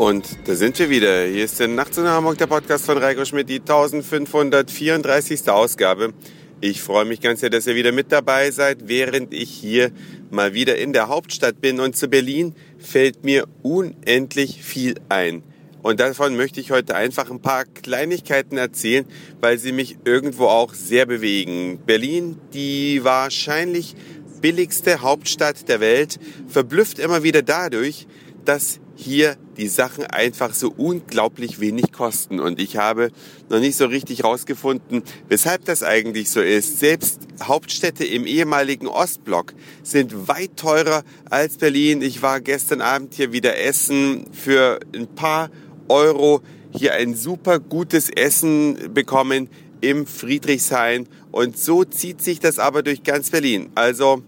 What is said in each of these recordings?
Und da sind wir wieder. Hier ist der Nachts in Hamburg, der Podcast von Reiko Schmidt, die 1534. Ausgabe. Ich freue mich ganz sehr, dass ihr wieder mit dabei seid, während ich hier mal wieder in der Hauptstadt bin. Und zu Berlin fällt mir unendlich viel ein. Und davon möchte ich heute einfach ein paar Kleinigkeiten erzählen, weil sie mich irgendwo auch sehr bewegen. Berlin, die wahrscheinlich billigste Hauptstadt der Welt, verblüfft immer wieder dadurch, dass hier die Sachen einfach so unglaublich wenig kosten. Und ich habe noch nicht so richtig rausgefunden, weshalb das eigentlich so ist. Selbst Hauptstädte im ehemaligen Ostblock sind weit teurer als Berlin. Ich war gestern Abend hier wieder essen für ein paar Euro hier ein super gutes Essen bekommen im Friedrichshain. Und so zieht sich das aber durch ganz Berlin. Also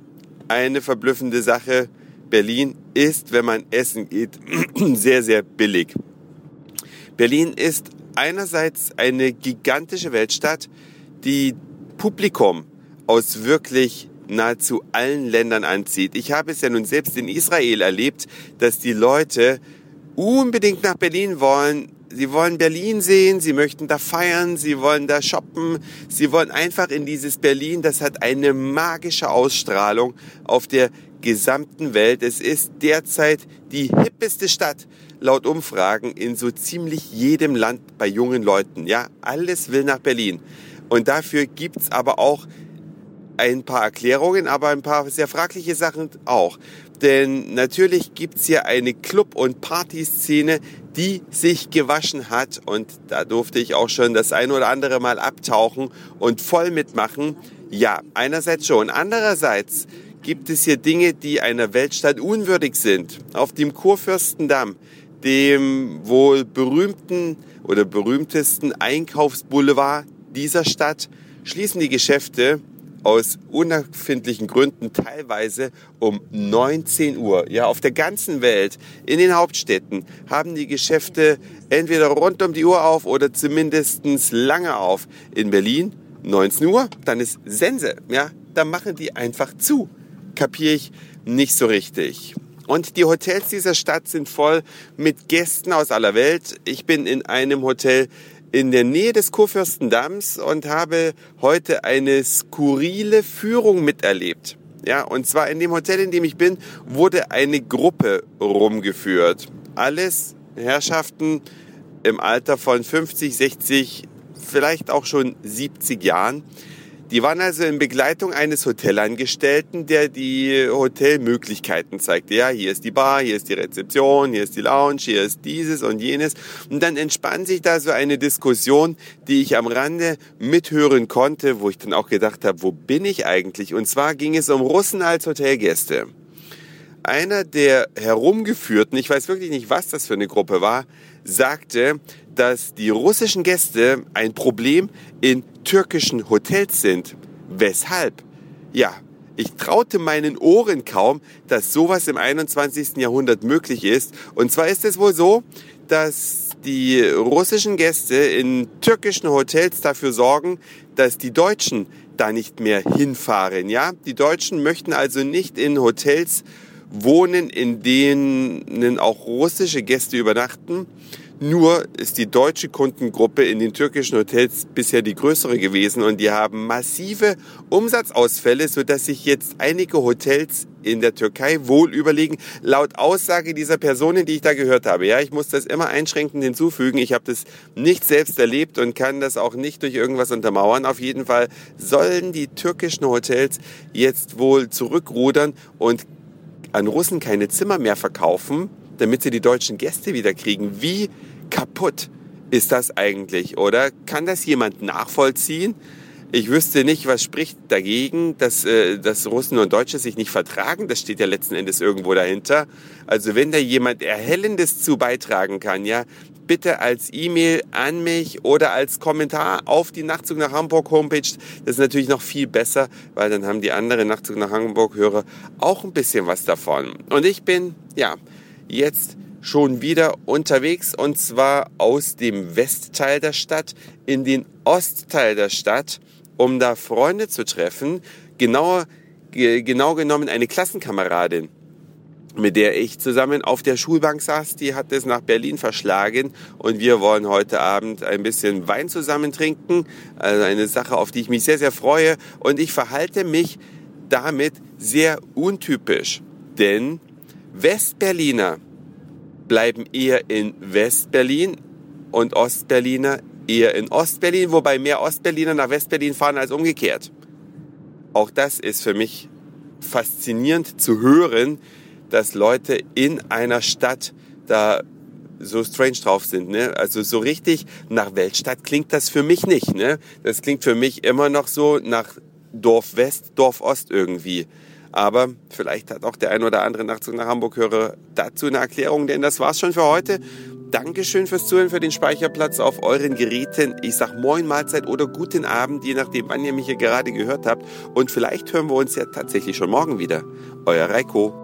eine verblüffende Sache. Berlin ist, wenn man essen geht, sehr, sehr billig. Berlin ist einerseits eine gigantische Weltstadt, die Publikum aus wirklich nahezu allen Ländern anzieht. Ich habe es ja nun selbst in Israel erlebt, dass die Leute unbedingt nach Berlin wollen. Sie wollen Berlin sehen, sie möchten da feiern, sie wollen da shoppen, sie wollen einfach in dieses Berlin. Das hat eine magische Ausstrahlung auf der gesamten Welt. Es ist derzeit die hippeste Stadt laut Umfragen in so ziemlich jedem Land bei jungen Leuten. Ja, alles will nach Berlin. Und dafür gibt's aber auch ein paar Erklärungen, aber ein paar sehr fragliche Sachen auch. Denn natürlich gibt's hier eine Club- und Partyszene, die sich gewaschen hat. Und da durfte ich auch schon das ein oder andere Mal abtauchen und voll mitmachen. Ja, einerseits schon. Andererseits gibt es hier Dinge, die einer Weltstadt unwürdig sind. Auf dem Kurfürstendamm, dem wohl berühmten oder berühmtesten Einkaufsboulevard dieser Stadt, schließen die Geschäfte aus unerfindlichen Gründen teilweise um 19 Uhr. Ja, auf der ganzen Welt, in den Hauptstädten, haben die Geschäfte entweder rund um die Uhr auf oder zumindestens lange auf. In Berlin 19 Uhr, dann ist Sense. Ja, dann machen die einfach zu. Kapiere ich nicht so richtig. Und die Hotels dieser Stadt sind voll mit Gästen aus aller Welt. Ich bin in einem Hotel in der Nähe des Kurfürstendamms und habe heute eine skurrile Führung miterlebt. Ja, und zwar in dem Hotel, in dem ich bin, wurde eine Gruppe rumgeführt. Alles Herrschaften im Alter von 50, 60, vielleicht auch schon 70 Jahren. Die waren also in Begleitung eines Hotelangestellten, der die Hotelmöglichkeiten zeigte. Ja, hier ist die Bar, hier ist die Rezeption, hier ist die Lounge, hier ist dieses und jenes. Und dann entspann sich da so eine Diskussion, die ich am Rande mithören konnte, wo ich dann auch gedacht habe, wo bin ich eigentlich? Und zwar ging es um Russen als Hotelgäste. Einer der herumgeführten, ich weiß wirklich nicht, was das für eine Gruppe war, sagte, dass die russischen Gäste ein Problem in türkischen Hotels sind. Weshalb? Ja, ich traute meinen Ohren kaum, dass sowas im 21. Jahrhundert möglich ist. Und zwar ist es wohl so, dass die russischen Gäste in türkischen Hotels dafür sorgen, dass die Deutschen da nicht mehr hinfahren. Ja, die Deutschen möchten also nicht in Hotels wohnen, in denen auch russische Gäste übernachten. Nur ist die deutsche Kundengruppe in den türkischen Hotels bisher die größere gewesen und die haben massive Umsatzausfälle, sodass sich jetzt einige Hotels in der Türkei wohl überlegen, laut Aussage dieser Personen, die ich da gehört habe. Ja, ich muss das immer einschränkend hinzufügen. Ich habe das nicht selbst erlebt und kann das auch nicht durch irgendwas untermauern. Auf jeden Fall sollen die türkischen Hotels jetzt wohl zurückrudern und an Russen keine Zimmer mehr verkaufen, damit sie die deutschen Gäste wieder kriegen. Wie kaputt ist das eigentlich, oder? Kann das jemand nachvollziehen? Ich wüsste nicht, was spricht dagegen, dass, äh, dass Russen und Deutsche sich nicht vertragen. Das steht ja letzten Endes irgendwo dahinter. Also wenn da jemand Erhellendes zu beitragen kann, ja, bitte als E-Mail an mich oder als Kommentar auf die Nachtzug nach Hamburg Homepage. Das ist natürlich noch viel besser, weil dann haben die anderen Nachtzug nach Hamburg Hörer auch ein bisschen was davon. Und ich bin, ja, jetzt schon wieder unterwegs und zwar aus dem Westteil der Stadt in den Ostteil der Stadt, um da Freunde zu treffen. Genauer, genau genommen eine Klassenkameradin. Mit der ich zusammen auf der Schulbank saß, die hat es nach Berlin verschlagen und wir wollen heute Abend ein bisschen Wein zusammen trinken. Also eine Sache, auf die ich mich sehr, sehr freue und ich verhalte mich damit sehr untypisch, denn Westberliner bleiben eher in Westberlin und Ostberliner eher in Ostberlin, wobei mehr Ostberliner nach Westberlin fahren als umgekehrt. Auch das ist für mich faszinierend zu hören, dass Leute in einer Stadt da so strange drauf sind. Ne? Also so richtig nach Weltstadt klingt das für mich nicht. Ne? Das klingt für mich immer noch so nach Dorf West, Dorf Ost irgendwie. Aber vielleicht hat auch der ein oder andere Nachtzug nach Hamburg höre dazu eine Erklärung, denn das war's schon für heute. Dankeschön fürs Zuhören, für den Speicherplatz auf euren Geräten. Ich sag Moin, Mahlzeit oder guten Abend, je nachdem, wann ihr mich hier gerade gehört habt. Und vielleicht hören wir uns ja tatsächlich schon morgen wieder. Euer Reiko.